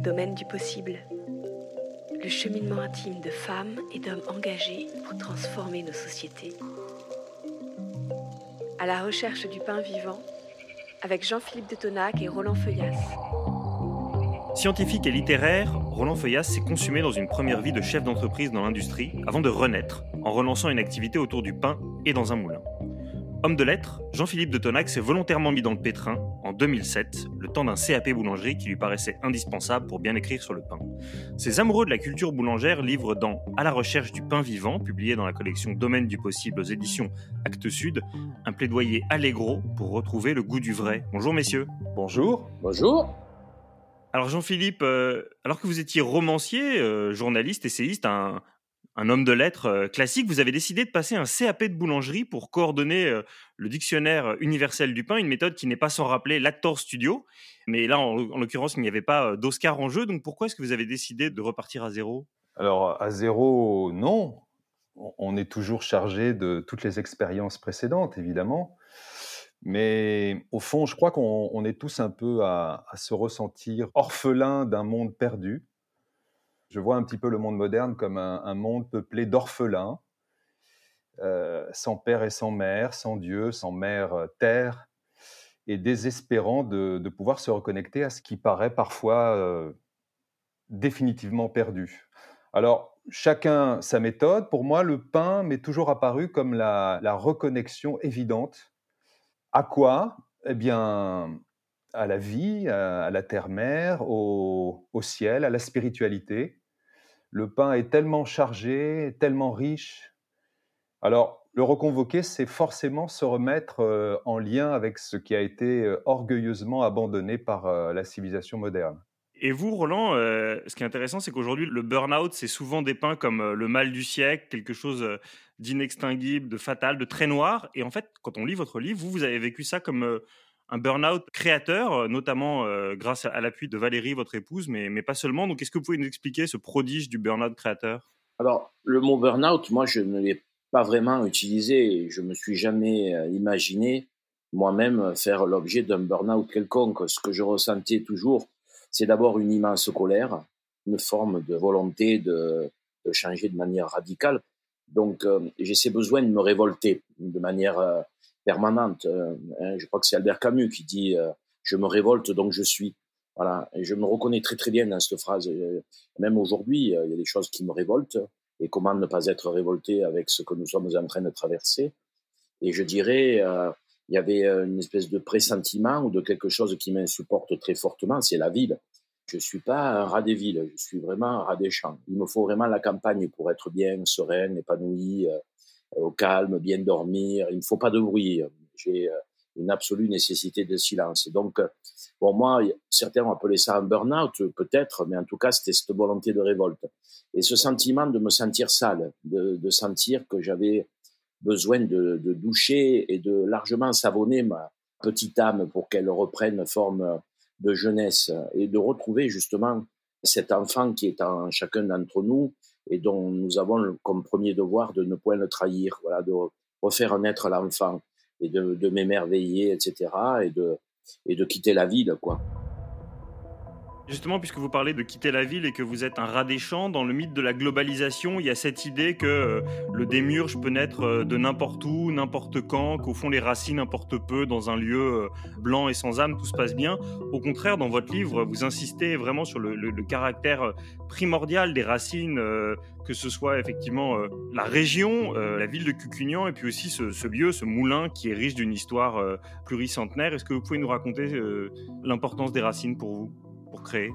domaine du possible. Le cheminement intime de femmes et d'hommes engagés pour transformer nos sociétés. À la recherche du pain vivant, avec Jean-Philippe de Tonac et Roland Feuillas. Scientifique et littéraire, Roland Feuillas s'est consumé dans une première vie de chef d'entreprise dans l'industrie avant de renaître en relançant une activité autour du pain et dans un moulin. Homme de lettres, Jean-Philippe de Tonac s'est volontairement mis dans le pétrin 2007, le temps d'un CAP boulangerie qui lui paraissait indispensable pour bien écrire sur le pain. Ces amoureux de la culture boulangère livrent dans À la recherche du pain vivant, publié dans la collection Domaine du possible aux éditions Actes Sud, un plaidoyer allégro pour retrouver le goût du vrai. Bonjour messieurs. Bonjour. Bonjour. Alors Jean-Philippe, euh, alors que vous étiez romancier, euh, journaliste, essayiste, un, un homme de lettres euh, classique, vous avez décidé de passer un CAP de boulangerie pour coordonner euh, le dictionnaire universel du pain, une méthode qui n'est pas sans rappeler l'Actor Studio. Mais là, en, l'occurrence, il n'y avait pas euh, d'Oscar en jeu. Donc pourquoi est-ce que vous avez décidé de repartir à zéro? Alors, à zéro, non. On est toujours chargé de toutes les expériences précédentes, évidemment. Mais au fond, je crois qu'on est tous un peu à, à se ressentir orphelins d'un monde perdu je vois un petit peu le monde moderne comme un, monde peuplé d'orphelins, euh, sans père et sans mère, sans Dieu, sans mère euh, terre, et désespérant de, pouvoir se reconnecter à ce qui paraît parfois euh, définitivement perdu. Alors, chacun sa méthode. Pour moi, le pain m'est toujours apparu comme la, reconnexion évidente. À quoi? Eh bien, à la vie, à, la terre-mère, au, ciel, à la spiritualité. Le pain est tellement chargé, tellement riche. Alors, le reconvoquer, c'est forcément se remettre euh, en lien avec ce qui a été euh, orgueilleusement abandonné par euh, la civilisation moderne. Et vous, Roland, ce qui est intéressant, c'est qu'aujourd'hui, le burn-out, c'est souvent dépeint comme le mal du siècle, quelque chose d'inextinguible, de fatal, de très noir. Et en fait, quand on lit votre livre, vous, vous avez vécu ça comme un burn-out créateur, euh, notamment euh, grâce à, l'appui de Valérie, votre épouse, mais, mais pas seulement. Donc, est-ce que vous pouvez nous expliquer ce prodige du burn-out créateur? Alors, le mot burn-out, moi, je ne l'ai pas vraiment utilisé. Je me suis jamais euh, imaginé moi-même faire l'objet d'un burn-out quelconque. Ce que je ressentais toujours, c'est d'abord une immense colère, une forme de volonté de changer de manière radicale. Donc, j'ai ces besoins de me révolter de manière permanente. Euh, hein, je crois que c'est Albert Camus qui dit euh, Je me révolte, donc je suis. Voilà, et je me reconnais très très bien dans cette phrase. Euh, même aujourd'hui, il y a des choses qui me révoltent. Et comment ne pas être révolté avec ce que nous sommes en train de traverser? Et je dirais, il y avait une espèce de pressentiment ou de quelque chose qui m'insupporte très fortement, c'est la ville. Je suis pas un rat des villes, je suis vraiment un rat des champs. Il me faut vraiment la campagne pour être bien, serein, épanoui, au calme, bien dormir. Il ne faut pas de bruit. J'ai euh, une absolue nécessité de silence. donc, euh, pour moi, certains ont appelé ça un burn-out, peut-être, mais en tout cas, c'était cette volonté de révolte. Et ce sentiment de me sentir sale, de, sentir que j'avais besoin de, de, doucher et de largement savonner ma petite âme pour qu'elle reprenne forme de jeunesse et de retrouver justement cet enfant qui est en chacun d'entre nous et dont nous avons comme premier devoir de ne point le trahir, voilà, de refaire naître l'enfant et de, m'émerveiller, etc., et de, et de quitter la ville, quoi. Justement, puisque vous parlez de quitter la ville et que vous êtes un rat des champs, dans le mythe de la globalisation, il y a cette idée que euh, le démurge peut naître euh, de n'importe où, n'importe quand, qu'au fond les racines importent peu dans un lieu euh, blanc et sans âme, tout se passe bien. Au contraire, dans votre livre, vous insistez vraiment sur le, caractère primordial des racines, que ce soit effectivement la région, la ville de Cucugnan, et puis aussi ce, ce, lieu, ce moulin qui est riche d'une histoire pluricentenaire. Est-ce que vous pouvez nous raconter l'importance des racines pour vous? Créer.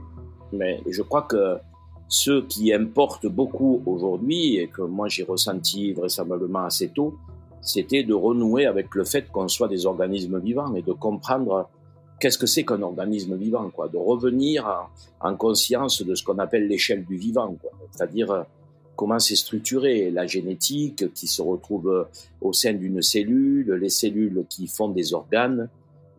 Mais je crois que ce qui importe beaucoup aujourd'hui, et que moi j'ai ressenti vraisemblablement assez tôt, c'était de renouer avec le fait qu'on soit des organismes vivants et de comprendre qu'est-ce que c'est qu'un organisme vivant, quoi, de revenir en conscience de ce qu'on appelle l'échelle du vivant, c'est-à-dire comment c'est structuré, la génétique qui se retrouve au sein d'une cellule, les cellules qui font des organes,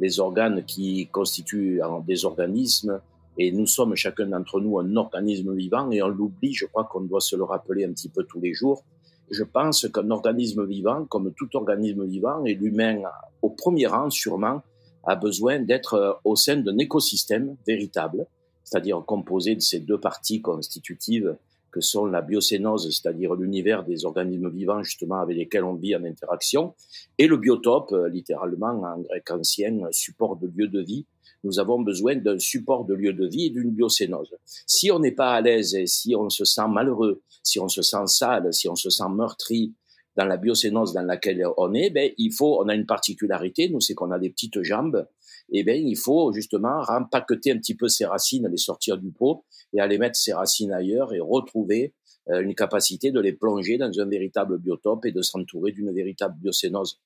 les organes qui constituent des organismes, et nous sommes chacun d'entre nous un organisme vivant et on l'oublie, je crois qu'on doit se le rappeler un petit peu tous les jours. Je pense qu'un organisme vivant, comme tout organisme vivant, et l'humain au premier rang sûrement, a besoin d'être euh, au sein d'un écosystème véritable c'est-à-dire composé de ces deux parties constitutives que sont la biocénose, c'est-à-dire l'univers des organismes vivants justement avec lesquels on vit en interaction, et le biotope, euh, littéralement en grec ancien, support de lieu de vie. Nous avons besoin d'un support de lieu de vie et d'une biocénose. Si on n'est pas à l'aise si on se sent malheureux, si on se sent sale, si on se sent meurtri dans la biocénose dans laquelle on est, ben, il faut, on a une particularité, nous, c'est qu'on a des petites jambes, et ben, il faut justement rempaqueter un petit peu ses racines, les sortir du pot et aller mettre ses racines ailleurs et retrouver euh, une capacité de les plonger dans un véritable biotope et de s'entourer d'une véritable biocénose.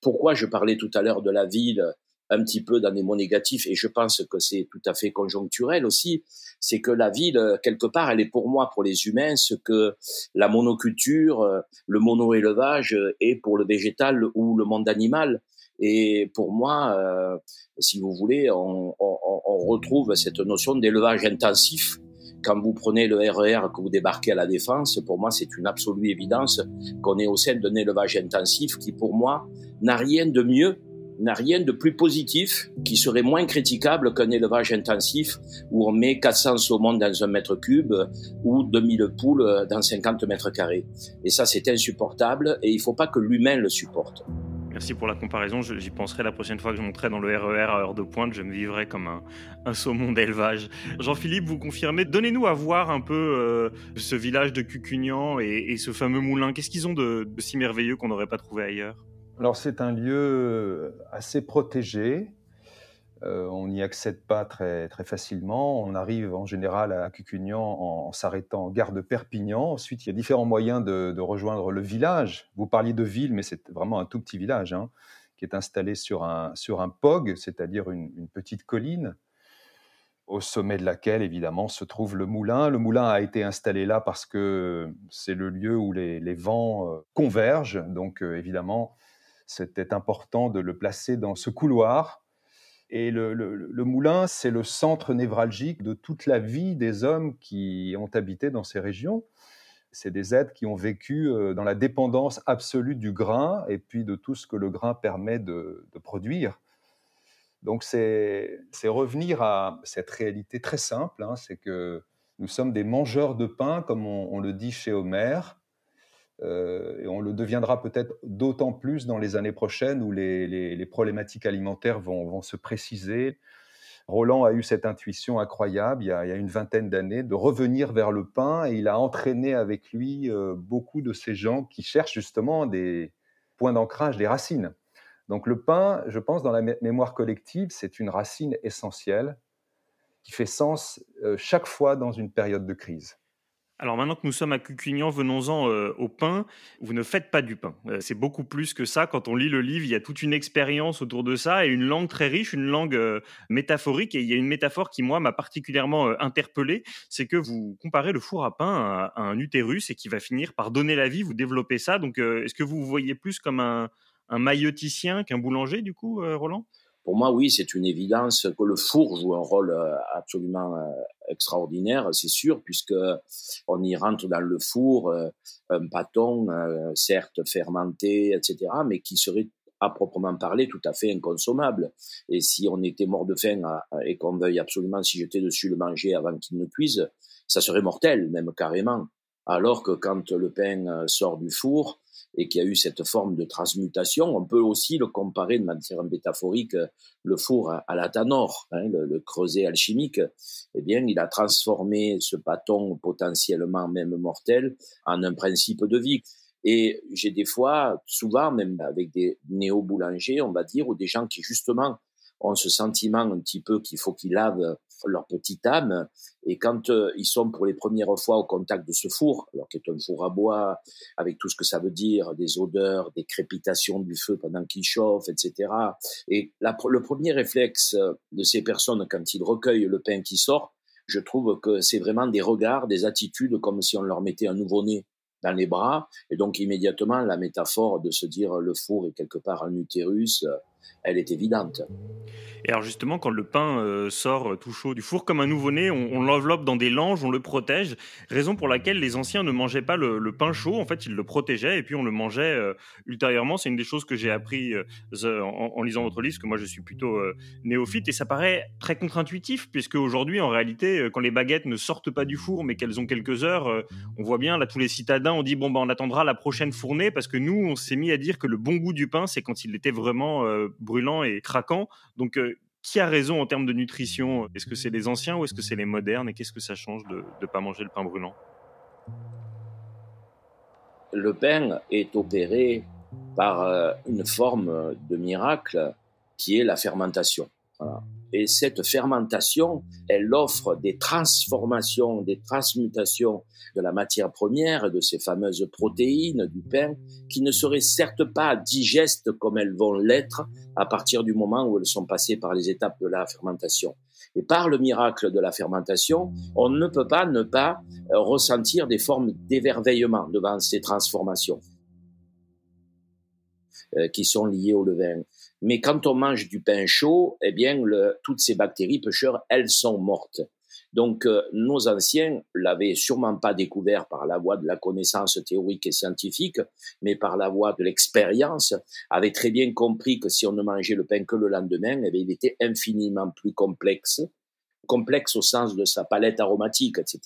Pourquoi je parlais tout à l'heure de la ville un petit peu dans les mots négatifs, et je pense que c'est tout à fait conjoncturel aussi, c'est que la ville, quelque part, elle est pour moi, pour les humains, ce que la monoculture, le monoélevage est pour le végétal ou le monde animal. Et pour moi, euh, si vous voulez, on retrouve cette notion d'élevage intensif. Quand vous prenez le RER, e que vous débarquez à la Défense, pour moi, c'est une absolue évidence qu'on est au sein d'un élevage intensif qui, pour moi, n'a rien de mieux n'a rien de plus positif qui serait moins critiquable qu'un élevage intensif où on met 400 saumons dans un mètre cube ou 2000 poules dans 50 mètres carrés. Et ça, c'est insupportable et il ne faut pas que l'humain le supporte. Merci pour la comparaison. J'y penserai la prochaine fois que je monterai dans le RER e à heure de pointe. Je me vivrai comme un, saumon d'élevage. Jean-Philippe, vous confirmez Donnez-nous à voir un peu euh, ce village de Cucugnan et, ce fameux moulin. Qu'est-ce qu'ils ont de si merveilleux qu'on n'aurait pas trouvé ailleurs? Alors c'est un lieu euh, assez protégé. Euh, on n'y accède pas très, très facilement. On arrive en général à Cucugnan en, s'arrêtant en gare de Perpignan. Ensuite, il y a différents moyens de, rejoindre le village. Vous parliez de ville, mais c'est vraiment un tout petit village hein, qui est installé sur un, sur un POG, c'est-à-dire une, petite colline au sommet de laquelle, évidemment, se trouve le moulin. Le moulin a été installé là parce que c'est le lieu où les, vents euh, convergent. Donc, évidemment, c'était important de le placer dans ce couloir. Et le, moulin, c'est le centre névralgique de toute la vie des hommes qui ont habité dans ces régions. C'est des êtres qui ont vécu euh, dans la dépendance absolue du grain et puis de tout ce que le grain permet de, produire. Donc c'est revenir à cette réalité très simple, hein, c'est que nous sommes des mangeurs de pain, comme on le dit chez Homère, euh, et on le deviendra peut-être d'autant plus dans les années prochaines où les, problématiques alimentaires vont, se préciser. Roland a eu cette intuition incroyable il y a, une vingtaine d'années de revenir vers le pain et il a entraîné avec lui euh, beaucoup de ces gens qui cherchent justement des points d'ancrage, des racines. Donc le pain, je pense, dans la mémoire collective, c'est une racine essentielle qui fait sens euh, chaque fois dans une période de crise. Alors maintenant que nous sommes à Cucugnan, venons-en euh, au pain. Vous ne faites pas du pain. Euh, c'est beaucoup plus que ça. Quand on lit le livre, il y a toute une expérience autour de ça et une langue très riche, une langue euh, métaphorique. Et il y a une métaphore qui, moi, m'a particulièrement interpellé. C'est que vous comparez le four à pain à, un utérus et qui va finir par donner la vie. Vous développez ça. Donc, est-ce que vous vous voyez plus comme un, un mailloticien qu'un boulanger, du coup, Roland? Pour moi, oui, c'est une évidence que le four joue un rôle euh, absolument euh, extraordinaire, c'est sûr, puisque on y rentre dans le four euh, un bâton, certes fermenté, etc., mais qui serait à proprement parler tout à fait inconsommable. Et si on était mort de faim et qu'on veuille absolument s'y jeter dessus le manger avant qu'il ne cuise, ça serait mortel, même carrément. Alors que quand le pain sort du four, et qui a eu cette forme de transmutation. On peut aussi le comparer de manière métaphorique, le four à, la tanor, hein, le, creuset alchimique. Eh bien, il a transformé ce bâton potentiellement même mortel en un principe de vie. Et j'ai des fois, souvent même avec des néo-boulangers, on va dire, ou des gens qui justement ont ce sentiment un petit peu qu'il faut qu'ils lavent leur petite âme. Et quand euh, ils sont pour les premières fois au contact de ce four, alors qui est un four à bois, avec tout ce que ça veut dire, des odeurs, des crépitations du feu pendant qu'il chauffe, etc. Et le premier réflexe de ces personnes quand ils recueillent le pain qui sort, je trouve que c'est vraiment des regards, des attitudes comme si on leur mettait un nouveau-né dans les bras. Et donc immédiatement, la métaphore de se dire le four est quelque part un utérus, elle est évidente. Et alors justement, quand le pain euh, sort euh, tout chaud du four comme un nouveau-né, on, l'enveloppe dans des langes, on le protège. Raison pour laquelle les anciens ne mangeaient pas le, pain chaud. En fait, ils le protégeaient et puis on le mangeait euh, ultérieurement. C'est une des choses que j'ai appris en, lisant votre livre, que moi je suis plutôt néophyte et ça paraît très contre-intuitif, puisque aujourd'hui, en réalité, quand les baguettes ne sortent pas du four mais qu'elles ont quelques heures, on voit bien là tous les citadins ont dit bon ben on attendra la prochaine fournée parce que nous on s'est mis à dire que le bon goût du pain c'est quand il était vraiment brûlant et craquant. Donc qui a raison en termes de nutrition? Est-ce que c'est les anciens ou est-ce que c'est les modernes? Et qu'est-ce que ça change de ne pas manger le pain brûlant? Le pain est opéré par euh, une forme de miracle qui est la fermentation. Et cette fermentation, elle offre des transformations, des transmutations de la matière première, de ces fameuses protéines du pain, qui ne seraient certes pas digestes comme elles vont l'être à partir du moment où elles sont passées par les étapes de la fermentation. Et par le miracle de la fermentation, on ne peut pas ne pas euh, ressentir des formes d'émerveillement devant ces transformations euh, qui sont liées au levain. Mais quand on mange du pain chaud, eh bien, toutes ces bactéries pêcheurs, elles sont mortes. Donc, euh, nos anciens l'avaient sûrement pas découvert par la voie de la connaissance théorique et scientifique, mais par la voie de l'expérience, avaient très bien compris que si on ne mangeait le pain que le lendemain, eh bien, il était infiniment plus complexe complexe au sens de sa palette aromatique, etc.,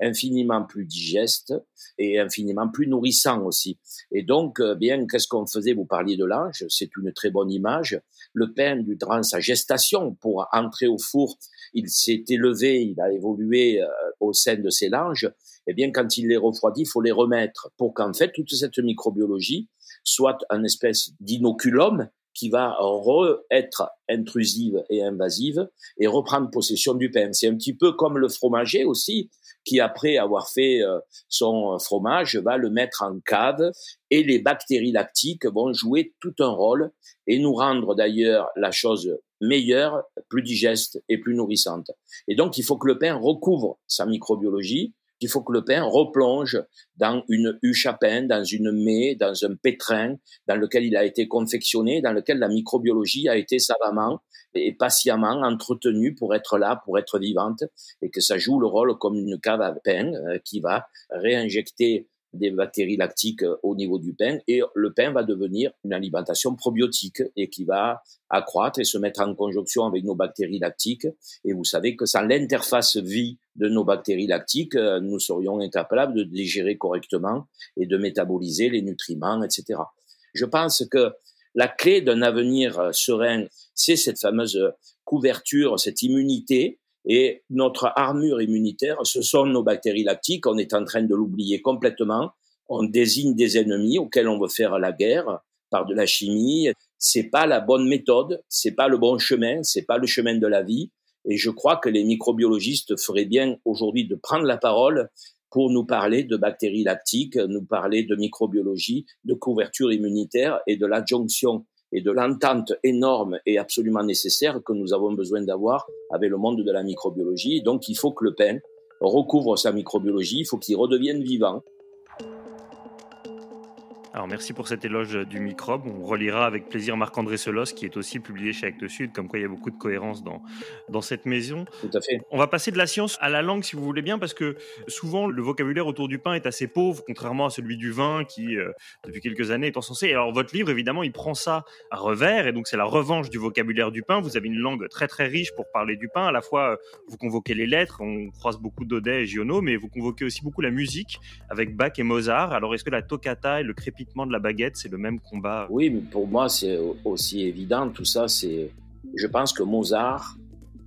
infiniment plus digeste et infiniment plus nourrissant aussi. Et donc, euh, bien, qu'est-ce qu'on faisait? Vous parliez de l'ange, c'est une très bonne image. Le pain, durant sa gestation, pour entrer au four, il s'est élevé, il a évolué euh, au sein de ces langes. Et bien, quand il les refroidit, il faut les remettre pour qu'en fait, toute cette microbiologie soit un espèce d'inoculum qui va re-être intrusive et invasive et reprendre possession du pain. C'est un petit peu comme le fromager aussi, qui après avoir fait euh, son fromage va le mettre en cave et les bactéries lactiques vont jouer tout un rôle et nous rendre d'ailleurs la chose meilleure, plus digeste et plus nourrissante. Et donc il faut que le pain recouvre sa microbiologie il faut que le pain replonge dans une huche à pain, dans une mée, dans un pétrin, dans lequel il a été confectionné, dans lequel la microbiologie a été savamment et patiemment entretenue pour être là, pour être vivante, et que ça joue le rôle comme une cave à pain euh, qui va réinjecter des bactéries lactiques euh, au niveau du pain et le pain va devenir une alimentation probiotique et qui va accroître et se mettre en conjonction avec nos bactéries lactiques. Et vous savez que sans l'interface vie de nos bactéries lactiques, euh, nous serions incapables de digérer correctement et de métaboliser les nutriments, etc. Je pense que la clé d'un avenir euh, serein, c'est cette fameuse couverture, cette immunité et notre armure immunitaire, ce sont nos bactéries lactiques. On est en train de l'oublier complètement. On désigne des ennemis auxquels on veut faire la guerre par de la chimie. C'est pas la bonne méthode, c'est pas le bon chemin, c'est pas le chemin de la vie. Et je crois que les microbiologistes feraient bien aujourd'hui de prendre la parole pour nous parler de bactéries lactiques, nous parler de microbiologie, de couverture immunitaire et de l'adjonction et de l'entente énorme et absolument nécessaire que nous avons besoin d'avoir avec le monde de la microbiologie. Donc il faut que le pain recouvre sa microbiologie, il faut qu'il redevienne vivant. Alors merci pour cet éloge du microbe. On relira avec plaisir Marc-André Selos, qui est aussi publié chez Actes Sud, comme quoi il y a beaucoup de cohérence dans, dans cette maison. Tout à fait. On va passer de la science à la langue, si vous voulez bien, parce que souvent le vocabulaire autour du pain est assez pauvre, contrairement à celui du vin, qui euh, depuis quelques années est encensé. alors votre livre, évidemment, il prend ça à revers, et donc c'est la revanche du vocabulaire du pain. Vous avez une langue très très riche pour parler du pain. À la fois, vous convoquez les lettres, on croise beaucoup d'Audet et Giono, mais vous convoquez aussi beaucoup la musique avec Bach et Mozart. Alors est-ce que la toccata et le de la baguette, c'est le même combat. Oui, mais pour moi, c'est aussi évident. Tout ça, c'est. Je pense que Mozart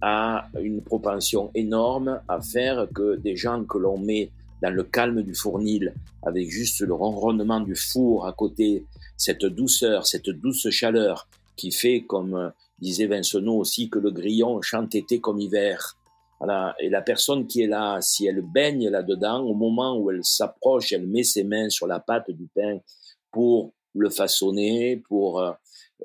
a une propension énorme à faire que des gens que l'on met dans le calme du fournil, avec juste le ronronnement du four à côté, cette douceur, cette douce chaleur qui fait, comme disait Vincenot aussi, que le grillon chante été comme hiver. Et la personne qui est là, si elle baigne là-dedans, au moment où elle s'approche, elle met ses mains sur la pâte du pain, pour le façonner, pour euh,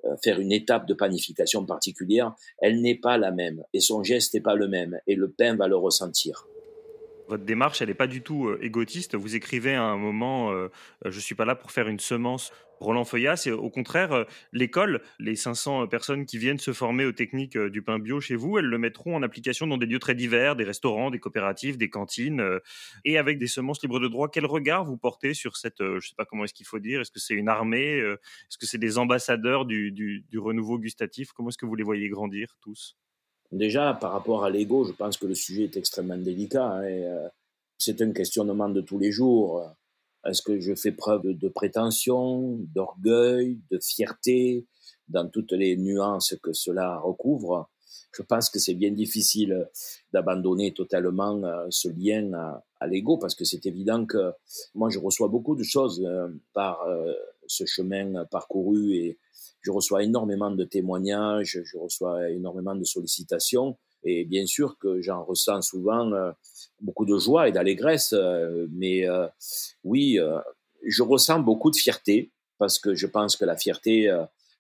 euh, faire une étape de panification particulière, elle n'est pas la même et son geste n'est pas le même et le pain va le ressentir. Votre démarche, elle n'est pas du tout égotiste. Vous écrivez à un moment, je ne suis pas là pour faire une semence Roland Feuillat, c'est au contraire euh, l'école, les 500 personnes qui viennent se former aux techniques euh, du pain bio chez vous, elles le mettront en application dans des lieux très divers, des restaurants, des coopératives, des cantines, euh, et avec des semences libres de droit. Quel regard vous portez sur cette, je ne sais pas comment est-ce qu'il faut dire, est-ce que c'est une armée, est-ce que c'est des ambassadeurs du, renouveau gustatif? Comment est-ce que vous les voyez grandir tous? Déjà, par rapport à l'ego, je pense que le sujet est extrêmement délicat. Hein, c'est un questionnement de tous les jours. Est-ce que je fais preuve de prétention, d'orgueil, de fierté, dans toutes les nuances que cela recouvre? Je pense que c'est bien difficile d'abandonner totalement euh, ce lien à, l'ego, parce que c'est évident que moi, je reçois beaucoup de choses euh, par euh, ce chemin parcouru et je reçois énormément de témoignages, je reçois énormément de sollicitations. Et bien sûr que j'en ressens souvent beaucoup de joie et d'allégresse, euh, mais euh, oui, euh, je ressens beaucoup de fierté parce que je pense que la fierté,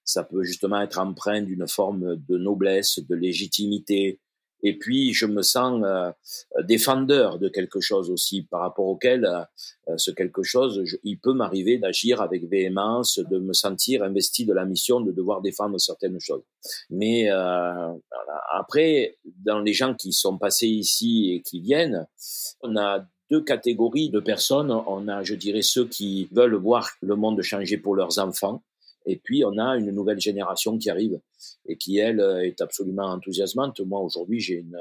ça peut justement être empreint d'une forme de noblesse, de légitimité, et puis, je me sens euh, défendeur de quelque chose aussi, par rapport auquel euh, ce quelque chose, il peut m'arriver d'agir avec véhémence, de me sentir investi de la mission de devoir défendre certaines choses. Mais euh, après, dans les gens qui sont passés ici et qui viennent, on a deux catégories de personnes. On a, je dirais, ceux qui veulent voir le monde changer pour leurs enfants et puis, on a une nouvelle génération qui arrive et qui, elle, est absolument enthousiasmante. Moi, aujourd'hui, j'ai une,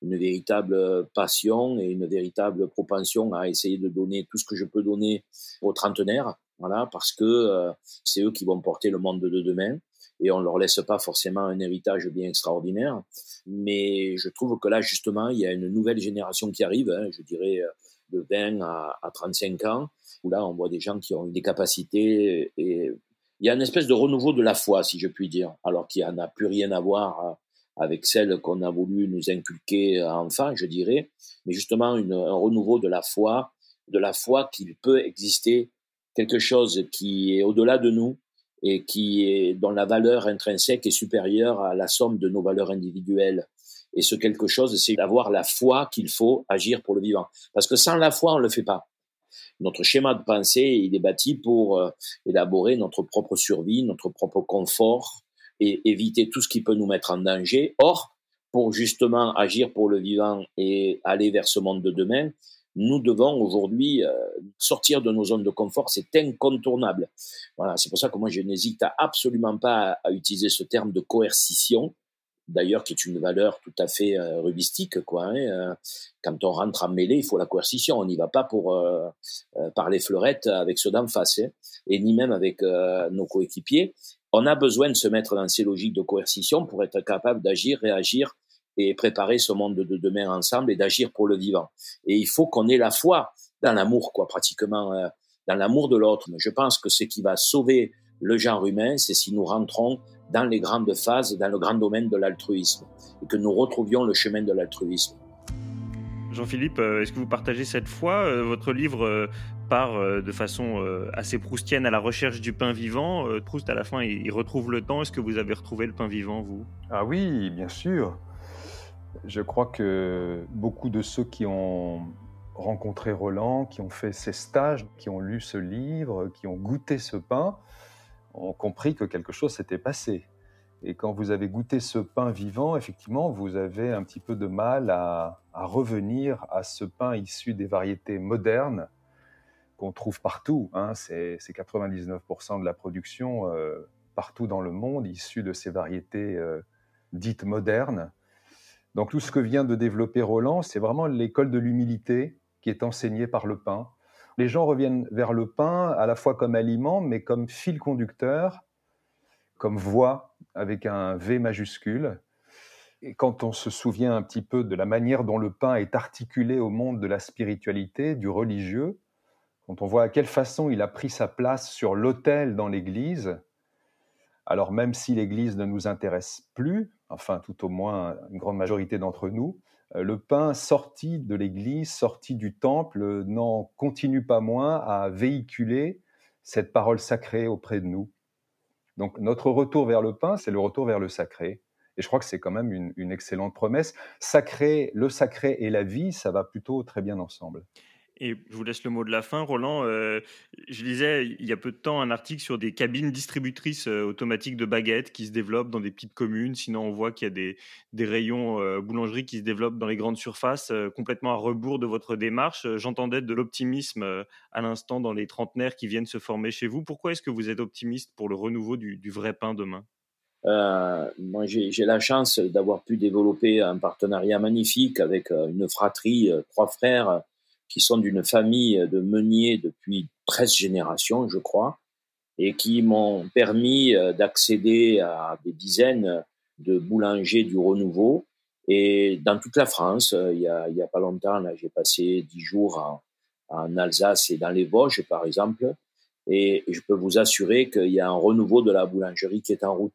véritable passion et une véritable propension à essayer de donner tout ce que je peux donner aux trentenaires, voilà, parce que euh, c'est eux qui vont porter le monde de demain et on leur laisse pas forcément un héritage bien extraordinaire. Mais je trouve que là, justement, il y a une nouvelle génération qui arrive, hein, je dirais de 20 à, à 35 ans, où là, on voit des gens qui ont des capacités et il y a une espèce de renouveau de la foi, si je puis dire, alors qu'il n'a plus rien à voir euh, avec celle qu'on a voulu nous inculquer euh, enfant, je dirais, mais justement un renouveau de la foi, de la foi qu'il peut exister quelque chose qui est au-delà de nous et qui est dont la valeur intrinsèque est supérieure à la somme de nos valeurs individuelles. Et ce quelque chose, c'est d'avoir la foi qu'il faut agir pour le vivant. Parce que sans la foi, on ne le fait pas notre schéma de pensée, il est bâti pour euh, élaborer notre propre survie, notre propre confort et éviter tout ce qui peut nous mettre en danger. Or, pour justement agir pour le vivant et aller vers ce monde de demain, nous devons aujourd'hui euh, sortir de nos zones de confort, c'est incontournable. Voilà, c'est pour ça que moi je n'hésite absolument pas à utiliser ce terme de coercition d'ailleurs qui est une valeur tout à fait euh, rubistique quoi hein, euh, quand on rentre en mêlée il faut la coercition. On n'y va pas pour euh, parler fleurette avec ceux d'en face hein, et ni même avec nos coéquipiers. On a besoin de se mettre dans ces logiques de coercition pour être capable d'agir réagir et préparer ce monde de demain ensemble et d'agir pour le vivant. Et il faut qu'on ait la foi dans l'amour quoi pratiquement dans l'amour de l'autre. Je pense que ce qui va sauver le genre humain c'est si nous rentrons dans les grandes phases, dans le grand domaine de l'altruisme, et que nous retrouvions le chemin de l'altruisme. Jean-Philippe, euh, est-ce que vous partagez cette foi euh, Votre livre euh, part de façon assez proustienne à la recherche du pain vivant. Proust, à la fin, il retrouve le temps. Est-ce que vous avez retrouvé le pain vivant, vous? Ah oui, bien sûr. Je crois que beaucoup de ceux qui ont rencontré Roland, qui ont fait ces stages, qui ont lu ce livre, qui ont goûté ce pain, ont compris que quelque chose s'était passé. Et quand vous avez goûté ce pain vivant, effectivement, vous avez un petit peu de mal à, revenir à ce pain issu des variétés modernes qu'on trouve partout. Hein. C'est 99% de la production euh, partout dans le monde issue de ces variétés euh, dites modernes. Donc tout ce que vient de développer Roland, c'est vraiment l'école de l'humilité qui est enseignée par le pain les gens reviennent vers le pain à la fois comme aliment, mais comme fil conducteur, comme voix avec un V majuscule. Et quand on se souvient un petit peu de la manière dont le pain est articulé au monde de la spiritualité, du religieux, quand on voit à quelle façon il a pris sa place sur l'autel dans l'Église, alors même si l'Église ne nous intéresse plus, enfin tout au moins une grande majorité d'entre nous, le pain sorti de l'église, sorti du temple, n'en continue pas moins à véhiculer cette parole sacrée auprès de nous. Donc notre retour vers le pain, c'est le retour vers le sacré. Et je crois que c'est quand même une, une excellente promesse. Sacré, le sacré et la vie, ça va plutôt très bien ensemble. Et je vous laisse le mot de la fin, Roland. Euh, je lisais il y a peu de temps un article sur des cabines distributrices euh, automatiques de baguettes qui se développent dans des petites communes. Sinon, on voit qu'il y a des, rayons euh, boulangerie qui se développent dans les grandes surfaces, complètement à rebours de votre démarche. J'entendais de l'optimisme à l'instant dans les trentenaires qui viennent se former chez vous. Pourquoi est-ce que vous êtes optimiste pour le renouveau du vrai pain demain? Moi, j'ai la chance d'avoir pu développer un partenariat magnifique avec une fratrie, trois frères qui sont d'une famille de meuniers depuis 13 générations, je crois, et qui m'ont permis euh, d'accéder à des dizaines de boulangers du renouveau. Et dans toute la France, euh, il y a, pas longtemps, j'ai passé dix jours en, Alsace et dans les Vosges, par exemple, et je peux vous assurer qu'il y a un renouveau de la boulangerie qui est en route.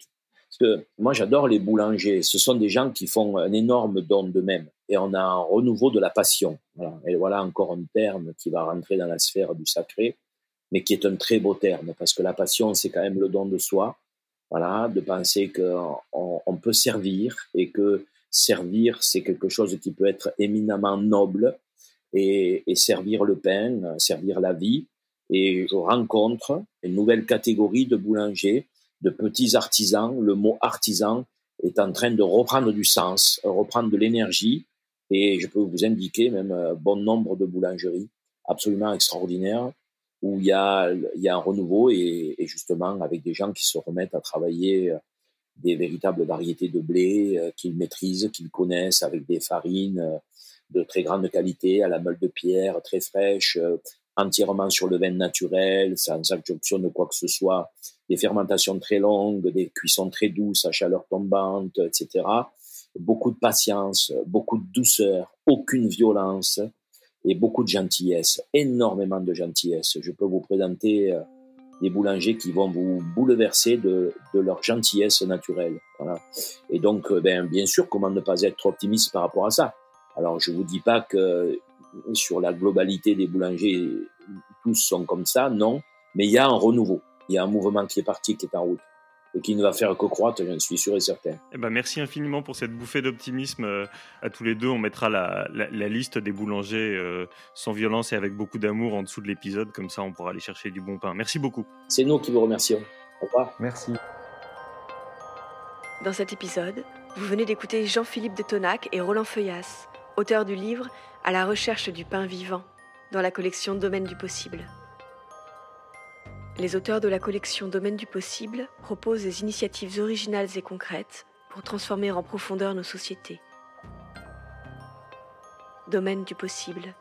Moi, j'adore les boulangers. Ce sont des gens qui font un énorme don d'eux-mêmes. Et on a un renouveau de la passion. Et voilà encore un terme qui va rentrer dans la sphère du sacré, mais qui est un très beau terme, parce que la passion, c'est quand même le don de soi. Voilà, de penser qu'on on peut servir et que servir, c'est quelque chose qui peut être éminemment noble et, et servir le pain, servir la vie. Et je rencontre une nouvelle catégorie de boulangers de petits artisans. Le mot artisan est en train de reprendre du sens, reprendre de l'énergie. Et je peux vous indiquer même un bon nombre de boulangeries absolument extraordinaires où il y a, un renouveau et, justement avec des gens qui se remettent à travailler euh, des véritables variétés de blé euh, qu'ils maîtrisent, qu'ils connaissent avec des farines euh, de très grande qualité à la meule de pierre, très fraîche, entièrement sur le vin naturel, sans adjonction de quoi que ce soit, des fermentations très longues, des cuissons très douces à chaleur tombante, etc. Beaucoup de patience, beaucoup de douceur, aucune violence et beaucoup de gentillesse, énormément de gentillesse. Je peux vous présenter euh, des boulangers qui vont vous bouleverser de, leur gentillesse naturelle. Voilà. Et donc, euh, ben, bien sûr, comment ne pas être optimiste par rapport à ça? Alors, je vous dis pas que sur la globalité des boulangers, tous sont comme ça, non. Mais il y a un renouveau. Il y a un mouvement qui est parti, qui est en route et qui ne va faire que croître, j'en suis sûr et certain. Eh ben merci infiniment pour cette bouffée d'optimisme euh, à tous les deux. On mettra la, la, liste des boulangers euh, sans violence et avec beaucoup d'amour en dessous de l'épisode, comme ça on pourra aller chercher du bon pain. Merci beaucoup. C'est nous qui vous remercions. Au revoir. Merci. Dans cet épisode, vous venez d'écouter Jean-Philippe de Tonac et Roland Feuillas, auteurs du livre À la recherche du pain vivant, dans la collection Domaine du possible. Les auteurs de la collection Domaine du possible proposent des initiatives originales et concrètes pour transformer en profondeur nos sociétés. Domaine du possible,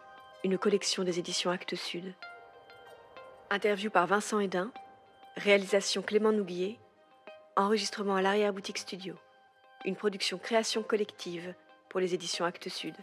une collection des éditions Actes Sud. Interview par Vincent Hédin, réalisation Clément Nouguier, enregistrement à l'arrière-boutique studio, une production création collective pour les éditions Actes Sud.